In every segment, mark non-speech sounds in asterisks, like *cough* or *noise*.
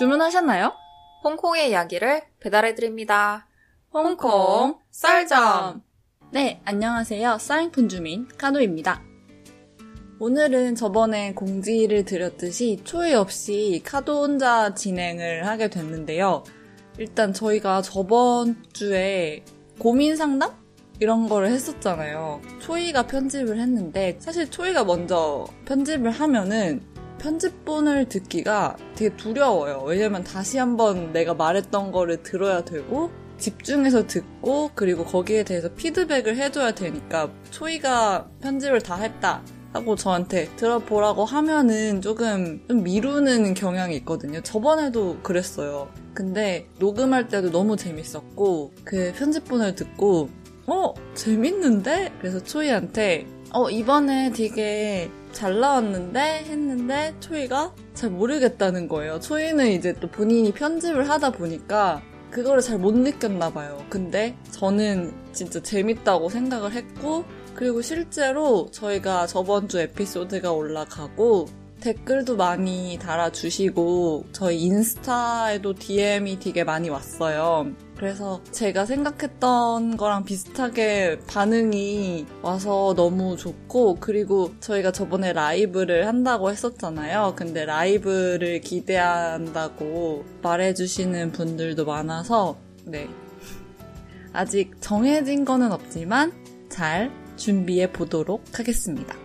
주문하셨나요? 홍콩의 이야기를 배달해드립니다. 홍콩 쌀점. 네, 안녕하세요. 사인폰 주민 카노입니다. 오늘은 저번에 공지를 드렸듯이 초이 없이 카도 혼자 진행을 하게 됐는데요. 일단 저희가 저번 주에 고민 상담? 이런 거를 했었잖아요. 초이가 편집을 했는데 사실 초이가 먼저 편집을 하면은 편집본을 듣기가 되게 두려워요. 왜냐면 다시 한번 내가 말했던 거를 들어야 되고 집중해서 듣고 그리고 거기에 대해서 피드백을 해줘야 되니까 초이가 편집을 다 했다 하고 저한테 들어보라고 하면은 조금 좀 미루는 경향이 있거든요. 저번에도 그랬어요. 근데 녹음할 때도 너무 재밌었고 그 편집본을 듣고 어 재밌는데 그래서 초이한테 어 이번에 되게 잘 나왔는데 했는데 초이가 잘 모르겠다는 거예요. 초이는 이제 또 본인이 편집을 하다 보니까 그거를 잘 못 느꼈나 봐요. 근데 저는 진짜 재밌다고 생각을 했고 그리고 실제로 저희가 저번 주 에피소드가 올라가고 댓글도 많이 달아주시고 저희 인스타에도 DM이 되게 많이 왔어요. 그래서 제가 생각했던 거랑 비슷하게 반응이 와서 너무 좋고 그리고 저희가 저번에 라이브를 한다고 했었잖아요. 근데 라이브를 기대한다고 말해주시는 분들도 많아서 네. 아직 정해진 거는 없지만 잘 준비해 보도록 하겠습니다.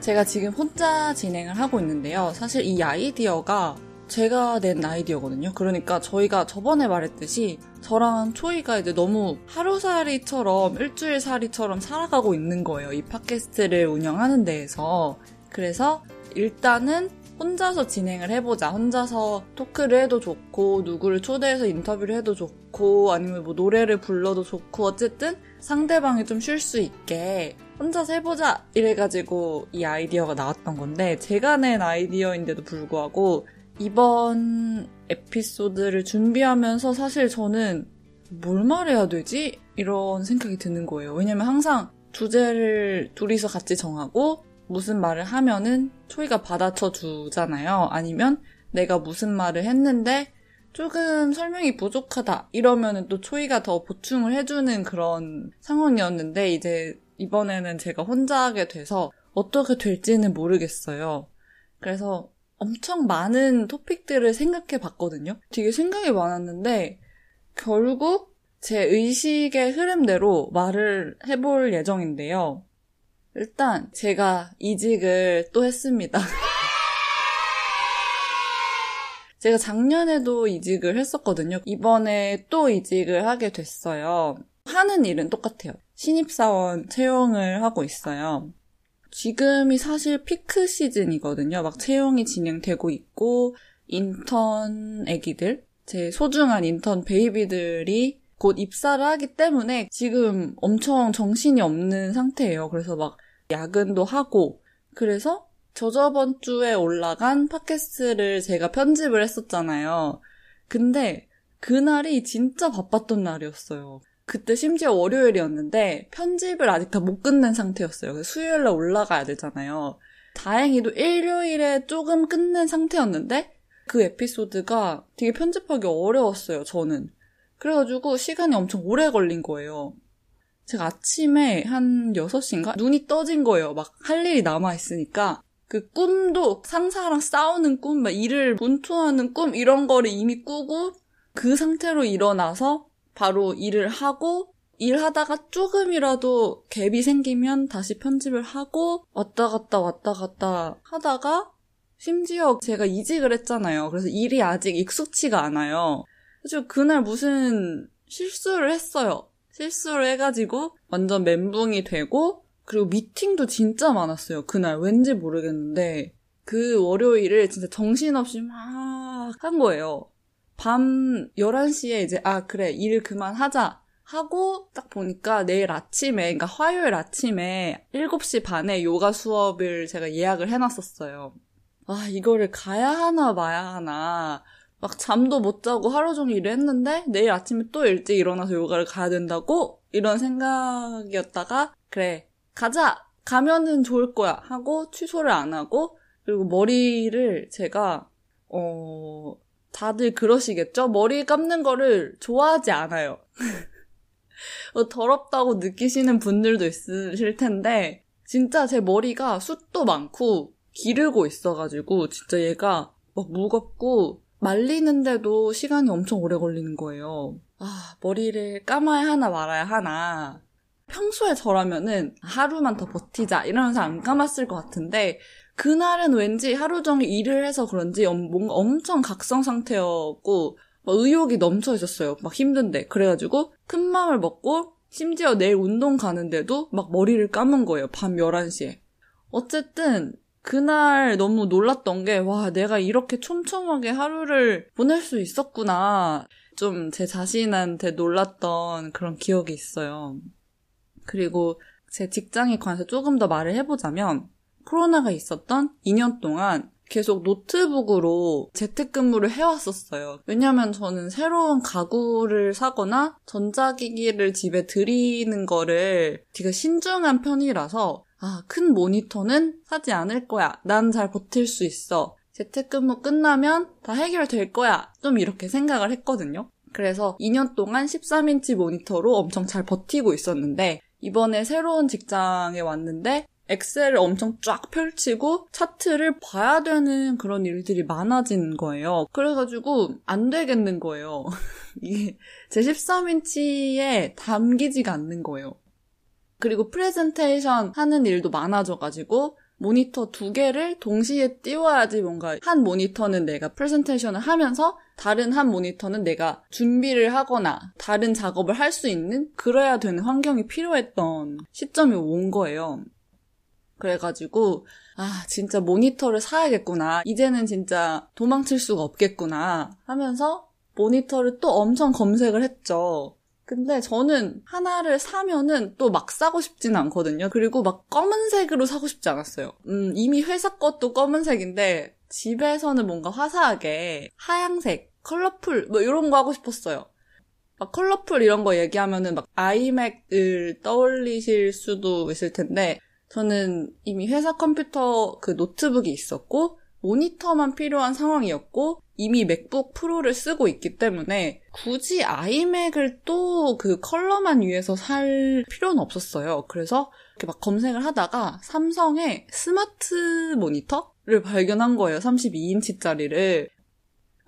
제가 지금 혼자 진행을 하고 있는데요. 사실 이 아이디어가 제가 낸 아이디어거든요. 그러니까 저희가 저번에 말했듯이 저랑 초이가 이제 너무 하루살이처럼 일주일살이처럼 살아가고 있는 거예요. 이 팟캐스트를 운영하는 데에서. 그래서 일단은 혼자서 진행을 해보자. 혼자서 토크를 해도 좋고, 누구를 초대해서 인터뷰를 해도 좋고, 아니면 뭐 노래를 불러도 좋고, 어쨌든 상대방이 좀 쉴 수 있게 혼자서 해보자! 이래가지고 이 아이디어가 나왔던 건데, 제가 낸 아이디어인데도 불구하고, 이번 에피소드를 준비하면서 사실 저는 뭘 말해야 되지? 이런 생각이 드는 거예요. 왜냐면 항상 주제를 둘이서 같이 정하고, 무슨 말을 하면은 초이가 받아쳐 주잖아요. 아니면 내가 무슨 말을 했는데 조금 설명이 부족하다 이러면은 또 초이가 더 보충을 해주는 그런 상황이었는데 이제 이번에는 제가 혼자 하게 돼서 어떻게 될지는 모르겠어요. 그래서 엄청 많은 토픽들을 생각해 봤거든요. 되게 생각이 많았는데 결국 제 의식의 흐름대로 말을 해볼 예정인데요. 일단 제가 이직을 또 했습니다. *laughs* 제가 작년에도 이직을 했었거든요. 이번에 또 이직을 하게 됐어요. 하는 일은 똑같아요. 신입사원 채용을 하고 있어요. 지금이 사실 피크 시즌이거든요. 막 채용이 진행되고 있고, 인턴 애기들, 제 소중한 인턴 베이비들이 곧 입사를 하기 때문에 지금 엄청 정신이 없는 상태예요. 그래서 막 야근도 하고 그래서 저저번 주에 올라간 팟캐스트를 제가 편집을 했었잖아요. 근데 그날이 진짜 바빴던 날이었어요. 그때 심지어 월요일이었는데 편집을 아직 다 못 끝낸 상태였어요. 수요일날 올라가야 되잖아요. 다행히도 일요일에 조금 끝낸 상태였는데 그 에피소드가 되게 편집하기 어려웠어요, 저는. 그래가지고 시간이 엄청 오래 걸린 거예요. 제가 아침에 한 6시인가? 눈이 떠진 거예요. 막 할 일이 남아있으니까. 그 꿈도 상사랑 싸우는 꿈, 막 일을 분투하는 꿈, 이런 거를 이미 꾸고 그 상태로 일어나서 바로 일을 하고 일하다가 조금이라도 갭이 생기면 다시 편집을 하고 왔다 갔다 왔다 갔다 하다가 심지어 제가 이직을 했잖아요. 그래서 일이 아직 익숙치가 않아요. 그래서 그날 무슨 실수를 했어요. 실수를 해가지고 완전 멘붕이 되고 그리고 미팅도 진짜 많았어요. 그날 왠지 모르겠는데 그 월요일을 진짜 정신없이 막 한 거예요. 밤 11시에 이제 아 그래 일 그만하자 하고 딱 보니까 내일 아침에 그러니까 화요일 아침에 7시 반에 요가 수업을 제가 예약을 해놨었어요. 아 이거를 가야 하나 마야 하나. 막 잠도 못 자고 하루 종일 일을 했는데 내일 아침에 또 일찍 일어나서 요가를 가야 된다고? 이런 생각이었다가 그래 가자! 가면은 좋을 거야! 하고 취소를 안 하고 그리고 머리를 제가 어 다들 그러시겠죠? 머리 감는 거를 좋아하지 않아요. *laughs* 어, 더럽다고 느끼시는 분들도 있으실 텐데, 진짜 제 머리가 숱도 많고, 기르고 있어가지고, 진짜 얘가 막 무겁고, 말리는데도 시간이 엄청 오래 걸리는 거예요. 아, 머리를 감아야 하나 말아야 하나. 평소에 저라면은 하루만 더 버티자 이러면서 안 감았을 것 같은데 그날은 왠지 하루 종일 일을 해서 그런지 뭔가 엄청 각성 상태였고 의욕이 넘쳐 있었어요. 막 힘든데. 그래가지고 큰 마음을 먹고 심지어 내일 운동 가는데도 막 머리를 감은 거예요. 밤 11시에. 어쨌든 그날 너무 놀랐던 게, 와, 내가 이렇게 촘촘하게 하루를 보낼 수 있었구나. 좀 제 자신한테 놀랐던 그런 기억이 있어요. 그리고 제 직장에 관해서 조금 더 말을 해보자면, 코로나가 있었던 2년 동안 계속 노트북으로 재택근무를 해왔었어요. 왜냐면 저는 새로운 가구를 사거나 전자기기를 집에 들이는 거를 되게 신중한 편이라서 아, 큰 모니터는 사지 않을 거야. 난 잘 버틸 수 있어. 재택근무 끝나면 다 해결될 거야. 좀 이렇게 생각을 했거든요. 그래서 2년 동안 13인치 모니터로 엄청 잘 버티고 있었는데 이번에 새로운 직장에 왔는데 엑셀을 엄청 쫙 펼치고 차트를 봐야 되는 그런 일들이 많아진 거예요. 그래가지고 안 되겠는 거예요. *laughs* 이게 제 13인치에 담기지가 않는 거예요. 그리고 프레젠테이션 하는 일도 많아져가지고 모니터 두 개를 동시에 띄워야지 뭔가 한 모니터는 내가 프레젠테이션을 하면서 다른 한 모니터는 내가 준비를 하거나 다른 작업을 할 수 있는 그래야 되는 환경이 필요했던 시점이 온 거예요. 그래가지고 아 진짜 모니터를 사야겠구나 이제는 진짜 도망칠 수가 없겠구나 하면서 모니터를 또 엄청 검색을 했죠. 근데 저는 하나를 사면은 또 막 사고 싶지는 않거든요. 그리고 막 검은색으로 사고 싶지 않았어요. 음, 이미 회사 것도 검은색인데 집에서는 뭔가 화사하게 하양색, 컬러풀 뭐 이런 거 하고 싶었어요. 막 컬러풀 이런 거 얘기하면은 막 아이맥을 떠올리실 수도 있을 텐데 저는 이미 회사 컴퓨터 그 노트북이 있었고 모니터만 필요한 상황이었고 이미 MacBook Pro를 쓰고 있기 때문에 굳이 iMac을 또 그 컬러만 위해서 살 필요는 없었어요. 그래서 이렇게 막 검색을 하다가 삼성의 스마트 모니터를 발견한 거예요. 32인치짜리를.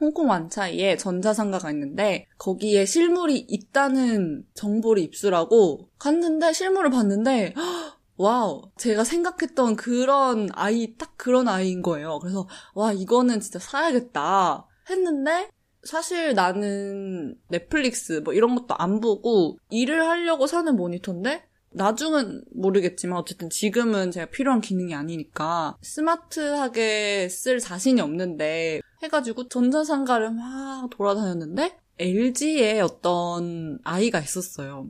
홍콩 완차이에 전자상가가 있는데 거기에 실물이 있다는 정보를 입수하고 갔는데 실물을 봤는데 *gasps* wow, 제가 생각했던 그런 아이, 딱 그런 아이인 거예요. 그래서, 와, 이거는 진짜 사야겠다. 했는데, 사실 나는 넷플릭스 뭐 이런 것도 안 보고 일을 하려고 사는 모니터인데, 나중은 모르겠지만 어쨌든 지금은 제가 필요한 기능이 아니니까 스마트하게 쓸 자신이 없는데 해가지고 전자상가를 막 돌아다녔는데 LG에 어떤 아이가 있었어요.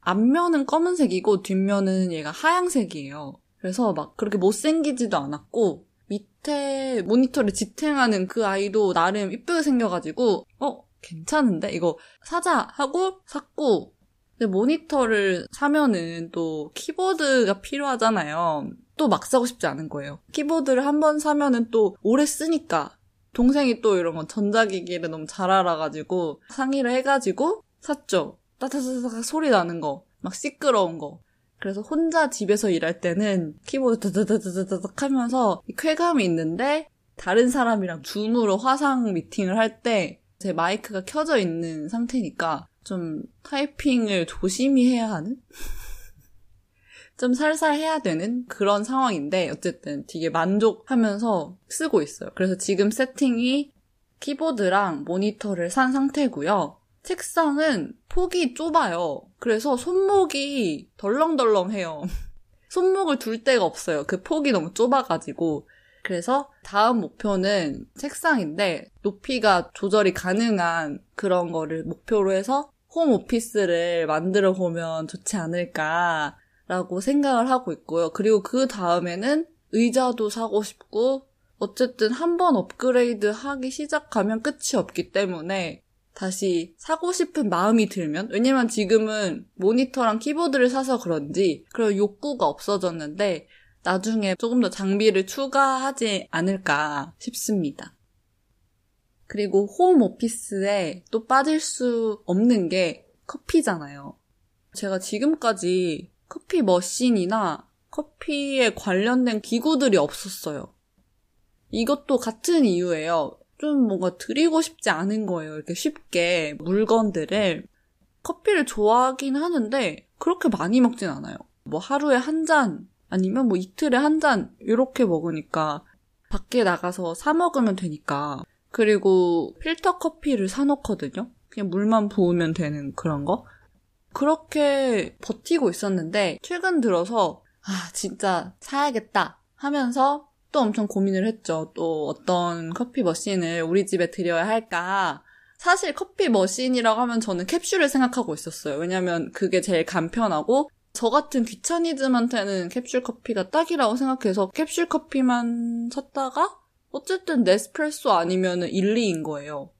앞면은 검은색이고 뒷면은 얘가 하양색이에요. 그래서 막 그렇게 못생기지도 않았고 밑에 모니터를 지탱하는 그 아이도 나름 이쁘게 생겨가지고 어 괜찮은데 이거 사자 하고 샀고 근데 모니터를 사면은 또 키보드가 필요하잖아요. 또 막 사고 싶지 않은 거예요. 키보드를 한 번 사면은 또 오래 쓰니까 동생이 또 이런 거 전자기기를 너무 잘 알아가지고 상의를 해가지고 샀죠. 따다다닥 소리 나는 거, 막 시끄러운 거. 그래서 혼자 집에서 일할 때는 키보드 다다다다다닥 하면서 쾌감이 있는데 다른 사람이랑 줌으로 화상 미팅을 할 때 제 마이크가 켜져 있는 상태니까 좀 타이핑을 조심히 해야 하는? 좀 살살 해야 되는 그런 상황인데 어쨌든 되게 만족하면서 쓰고 있어요. 그래서 지금 세팅이 키보드랑 모니터를 산 상태고요. 책상은 폭이 좁아요. 그래서 손목이 덜렁덜렁해요. *laughs* 손목을 둘 데가 없어요. 그 폭이 너무 좁아가지고. 그래서 다음 목표는 책상인데 높이가 조절이 가능한 그런 거를 목표로 해서 홈 오피스를 만들어 보면 좋지 않을까 라고 생각을 하고 있고요. 그리고 그 다음에는 의자도 사고 싶고 어쨌든 한 번 업그레이드 하기 시작하면 끝이 없기 때문에 다시 사고 싶은 마음이 들면 왜냐면 지금은 모니터랑 키보드를 사서 그런지 그런 욕구가 없어졌는데 나중에 조금 더 장비를 추가하지 않을까 싶습니다. 그리고 홈 오피스에 또 빠질 수 없는 게 커피잖아요. 제가 지금까지 커피 머신이나 커피에 관련된 기구들이 없었어요. 이것도 같은 이유예요. 좀 뭔가 드리고 싶지 않은 거예요. 이렇게 쉽게 물건들을. 커피를 좋아하긴 하는데 그렇게 많이 먹진 않아요. 뭐 하루에 한 잔, 아니면 뭐 이틀에 한 잔, 이렇게 먹으니까 밖에 나가서 사 먹으면 되니까. 그리고 필터 커피를 사놓거든요. 그냥 물만 부으면 되는 그런 거. 그렇게 버티고 있었는데, 최근 들어서, 아, 진짜 사야겠다 하면서 또 엄청 고민을 했죠. 또 어떤 커피 머신을 우리 집에 들여야 할까. 사실 커피 머신이라고 하면 저는 캡슐을 생각하고 있었어요. 왜냐면 그게 제일 간편하고 저 같은 귀차니즘한테는 캡슐 커피가 딱이라고 생각해서 캡슐 커피만 샀다가 어쨌든 네스프레소 아니면 1, 2인 거예요.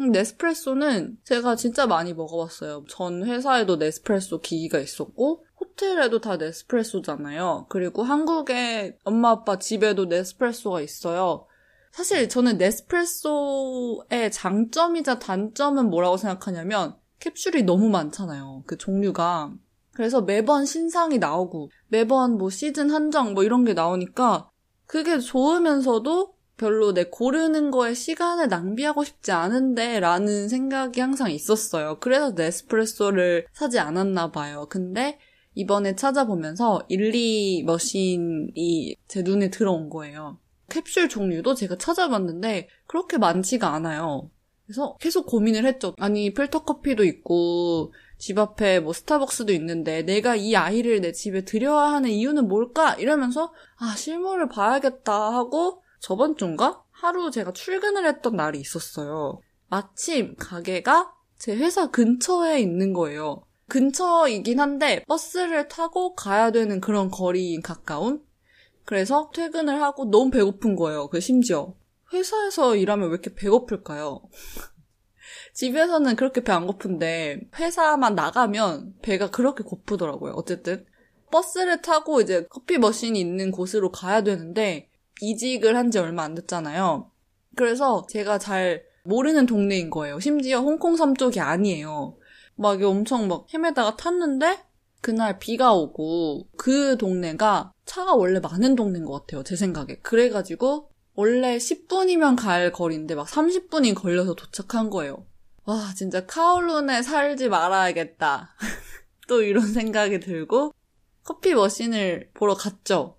음, 네스프레소는 제가 진짜 많이 먹어봤어요. 전 회사에도 네스프레소 기기가 있었고 호텔에도 다 네스프레소잖아요. 그리고 한국에 엄마 아빠 집에도 네스프레소가 있어요. 사실 저는 네스프레소의 장점이자 단점은 뭐라고 생각하냐면 캡슐이 너무 많잖아요. 그 종류가. 그래서 매번 신상이 나오고 매번 뭐 시즌 한정 뭐 이런 게 나오니까 그게 좋으면서도 별로 내 고르는 거에 시간을 낭비하고 싶지 않은데 라는 생각이 항상 있었어요. 그래서 네스프레소를 사지 않았나 봐요. 근데 이번에 찾아보면서 일리 머신이 제 눈에 들어온 거예요. 캡슐 종류도 제가 찾아봤는데 그렇게 많지가 않아요. 그래서 계속 고민을 했죠. 아니, 필터 커피도 있고, 집 앞에 뭐 스타벅스도 있는데, 내가 이 아이를 내 집에 들여야 하는 이유는 뭘까? 이러면서, 아, 실물을 봐야겠다 하고, 저번 주인가? 하루 제가 출근을 했던 날이 있었어요. 마침 가게가 제 회사 근처에 있는 거예요. 근처이긴 한데, 버스를 타고 가야 되는 그런 거리인 가까운? 그래서 퇴근을 하고 너무 배고픈 거예요. 그 심지어. 회사에서 일하면 왜 이렇게 배고플까요? *laughs* 집에서는 그렇게 배 안 고픈데 회사만 나가면 배가 그렇게 고프더라고요. 어쨌든 버스를 타고 이제 커피 머신이 있는 곳으로 가야 되는데 이직을 한 지 얼마 안 됐잖아요. 그래서 제가 잘 모르는 동네인 거예요. 심지어 홍콩 섬 쪽이 아니에요. 막 엄청 막 헤매다가 탔는데 그날 비가 오고 그 동네가 차가 원래 많은 동네인 것 같아요. 제 생각에. 그래가지고 원래 10분이면 갈 거리인데 막 30분이 걸려서 도착한 거예요. 와, 진짜 카올룬에 살지 말아야겠다. *laughs* 또 이런 생각이 들고 커피 머신을 보러 갔죠.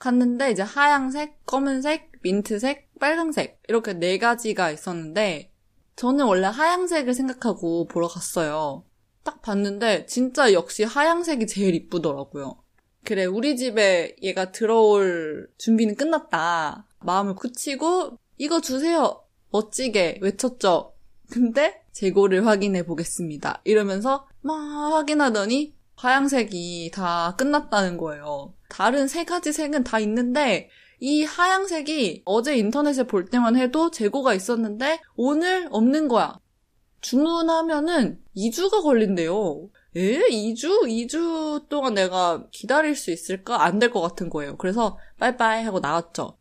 갔는데 이제 하양색, 검은색, 민트색, 빨강색 이렇게 네 가지가 있었는데 저는 원래 하양색을 생각하고 보러 갔어요. 딱 봤는데 진짜 역시 하양색이 제일 이쁘더라고요. 그래, 우리 집에 얘가 들어올 준비는 끝났다. 마음을 굳히고 이거 주세요. 멋지게 외쳤죠. 근데 재고를 확인해 보겠습니다. 이러면서 막 확인하더니 하양색이 다 끝났다는 거예요. 다른 세 가지 색은 다 있는데 이 하양색이 어제 인터넷에 볼 때만 해도 재고가 있었는데 오늘 없는 거야. 주문하면은 2주가 걸린대요. 에? 2주? 2주 동안 내가 기다릴 수 있을까? 안 될 것 같은 거예요. 그래서 빠이빠이 하고 나왔죠.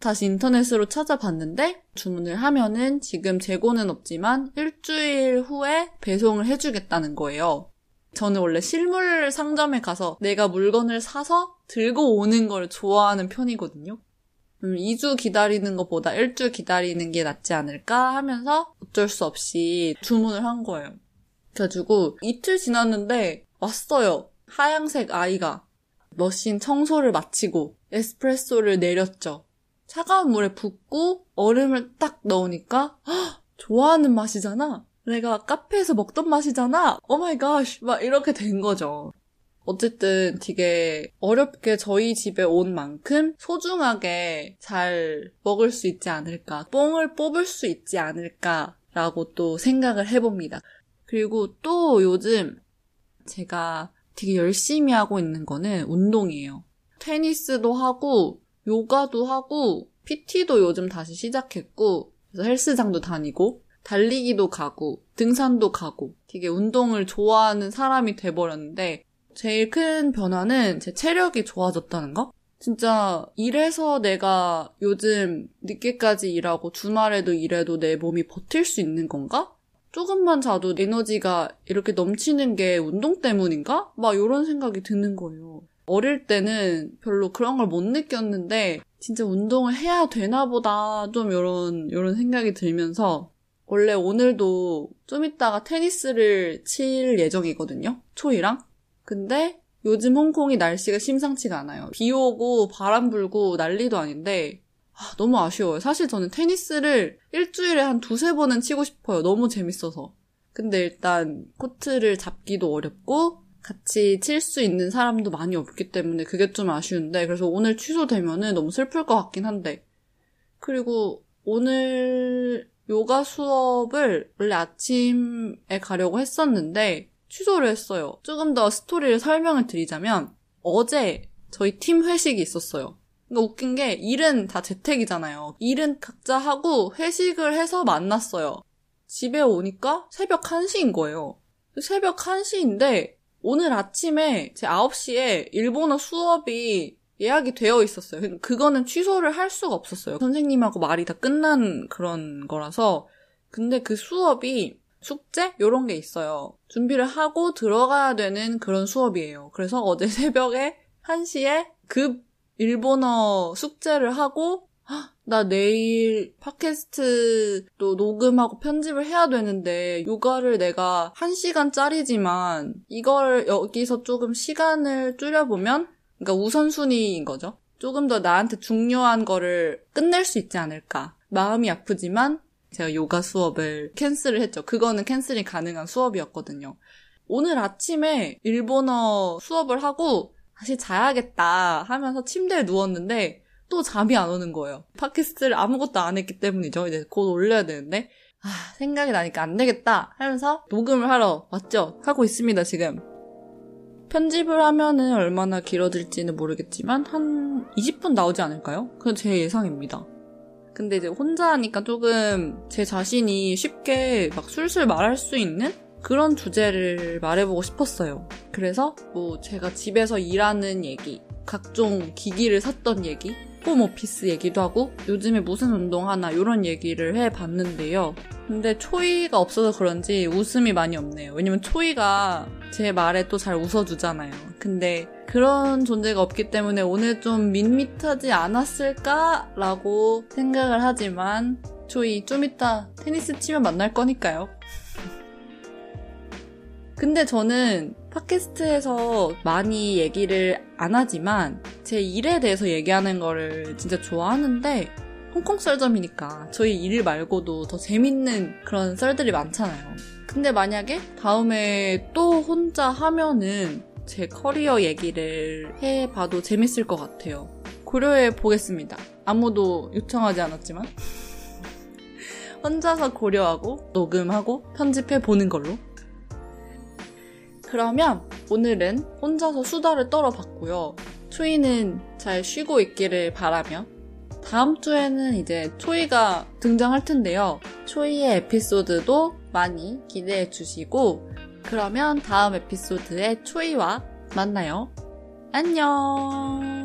다시 인터넷으로 찾아봤는데 주문을 하면은 지금 재고는 없지만 일주일 후에 배송을 해주겠다는 거예요. 저는 원래 실물 상점에 가서 내가 물건을 사서 들고 오는 걸 좋아하는 편이거든요. 음, 2주 기다리는 것보다 일주일 기다리는 게 낫지 않을까 하면서 어쩔 수 없이 주문을 한 거예요. 그래가지고 이틀 지났는데 왔어요. 하양색 아이가. machine 청소를 마치고 에스프레소를 내렸죠. 차가운 물에 붓고 얼음을 딱 넣으니까 헉, 좋아하는 맛이잖아. 내가 카페에서 먹던 맛이잖아. oh my god. 막 이렇게 된 거죠. 어쨌든 되게 어렵게 저희 집에 온 만큼 소중하게 잘 먹을 수 있지 않을까. 뽕을 뽑을 수 있지 않을까라고 또 생각을 해봅니다. 그리고 또 요즘 제가 되게 열심히 하고 있는 거는 운동이에요. 테니스도 하고, 요가도 하고, PT도 요즘 다시 시작했고, 그래서 헬스장도 다니고, 달리기도 가고, 등산도 가고, 되게 운동을 좋아하는 사람이 돼버렸는데, 제일 큰 변화는 제 체력이 좋아졌다는 거? 진짜 일해서 내가 요즘 늦게까지 일하고 주말에도 일해도 내 몸이 버틸 수 있는 건가? 조금만 자도 에너지가 이렇게 넘치는 게 운동 때문인가? 막 이런 생각이 드는 거예요. 어릴 때는 별로 그런 걸 못 느꼈는데 진짜 운동을 해야 되나 보다 좀 이런 이런 생각이 들면서 원래 오늘도 좀 이따가 테니스를 칠 예정이거든요. 초이랑. 근데 요즘 홍콩이 날씨가 심상치가 않아요. 비 오고 바람 불고 난리도 아닌데 아, 너무 아쉬워요. 사실 저는 테니스를 일주일에 한 두세 번은 치고 싶어요. 너무 재밌어서. 근데 일단 코트를 잡기도 어렵고 같이 칠 수 있는 사람도 많이 없기 때문에 그게 좀 아쉬운데 그래서 오늘 취소되면은 너무 슬플 것 같긴 한데 그리고 오늘 요가 수업을 원래 아침에 가려고 했었는데 취소를 했어요. 조금 더 스토리를 설명을 드리자면 어제 저희 팀 회식이 있었어요. 그러니까 웃긴 게 일은 다 재택이잖아요. 일은 각자 하고 회식을 해서 만났어요. 집에 오니까 새벽 1시인 거예요. 새벽 1시인데 오늘 아침에 제 9시에 일본어 수업이 예약이 되어 있었어요. 그거는 취소를 할 수가 없었어요. 선생님하고 말이 다 끝난 그런 거라서. 근데 그 수업이 숙제? 이런 게 있어요. 준비를 하고 들어가야 되는 그런 수업이에요. 그래서 어제 *laughs* 새벽에 1시에 급 일본어 숙제를 하고 나 내일 팟캐스트도 녹음하고 편집을 해야 되는데 요가를 내가 1시간짜리지만 이걸 여기서 조금 시간을 줄여보면 그러니까 우선순위인 거죠. 조금 더 나한테 중요한 거를 끝낼 수 있지 않을까. 마음이 아프지만 제가 요가 수업을 cancel을 했죠. 그거는 cancel이 가능한 수업이었거든요. 오늘 아침에 일본어 수업을 하고 다시 자야겠다 하면서 침대에 누웠는데 또 잠이 안 오는 거예요. 팟캐스트를 아무것도 안 했기 때문이죠. 이제 곧 올려야 되는데 아, 생각이 나니까 안 되겠다 하면서 녹음을 하러 왔죠. 하고 있습니다, 지금. 편집을 하면은 얼마나 길어질지는 모르겠지만 한 20분 나오지 않을까요? 그건 제 예상입니다. 근데 이제 혼자 하니까 조금 제 자신이 쉽게 막 술술 말할 수 있는 그런 주제를 말해보고 싶었어요. 그래서 뭐 제가 집에서 일하는 얘기, 각종 기기를 샀던 얘기, 홈 오피스 얘기도 하고 요즘에 무슨 운동 하나 이런 얘기를 해봤는데요. 근데 초이가 없어서 그런지 웃음이 많이 없네요. 왜냐면 초이가 제 말에 또 잘 웃어주잖아요. 근데 그런 존재가 없기 때문에 오늘 좀 밋밋하지 않았을까라고 생각을 하지만 초이 좀 이따 테니스 치면 만날 거니까요. *laughs* 근데 저는 팟캐스트에서 많이 얘기를 안 하지만 제 일에 대해서 얘기하는 거를 진짜 좋아하는데 홍콩 썰점이니까 저희 일 말고도 더 재밌는 그런 썰들이 많잖아요. 근데 만약에 다음에 또 혼자 하면은 제 커리어 얘기를 해봐도 재밌을 것 같아요. 고려해 보겠습니다. 아무도 요청하지 않았지만. *laughs* 혼자서 고려하고 녹음하고 편집해 보는 걸로. 그러면 오늘은 혼자서 수다를 떨어봤고요. 초이는 잘 쉬고 있기를 바라며 다음 주에는 이제 초이가 등장할 텐데요. 초이의 에피소드도 많이 기대해 주시고 그러면 다음 에피소드에 초이와 만나요. 안녕!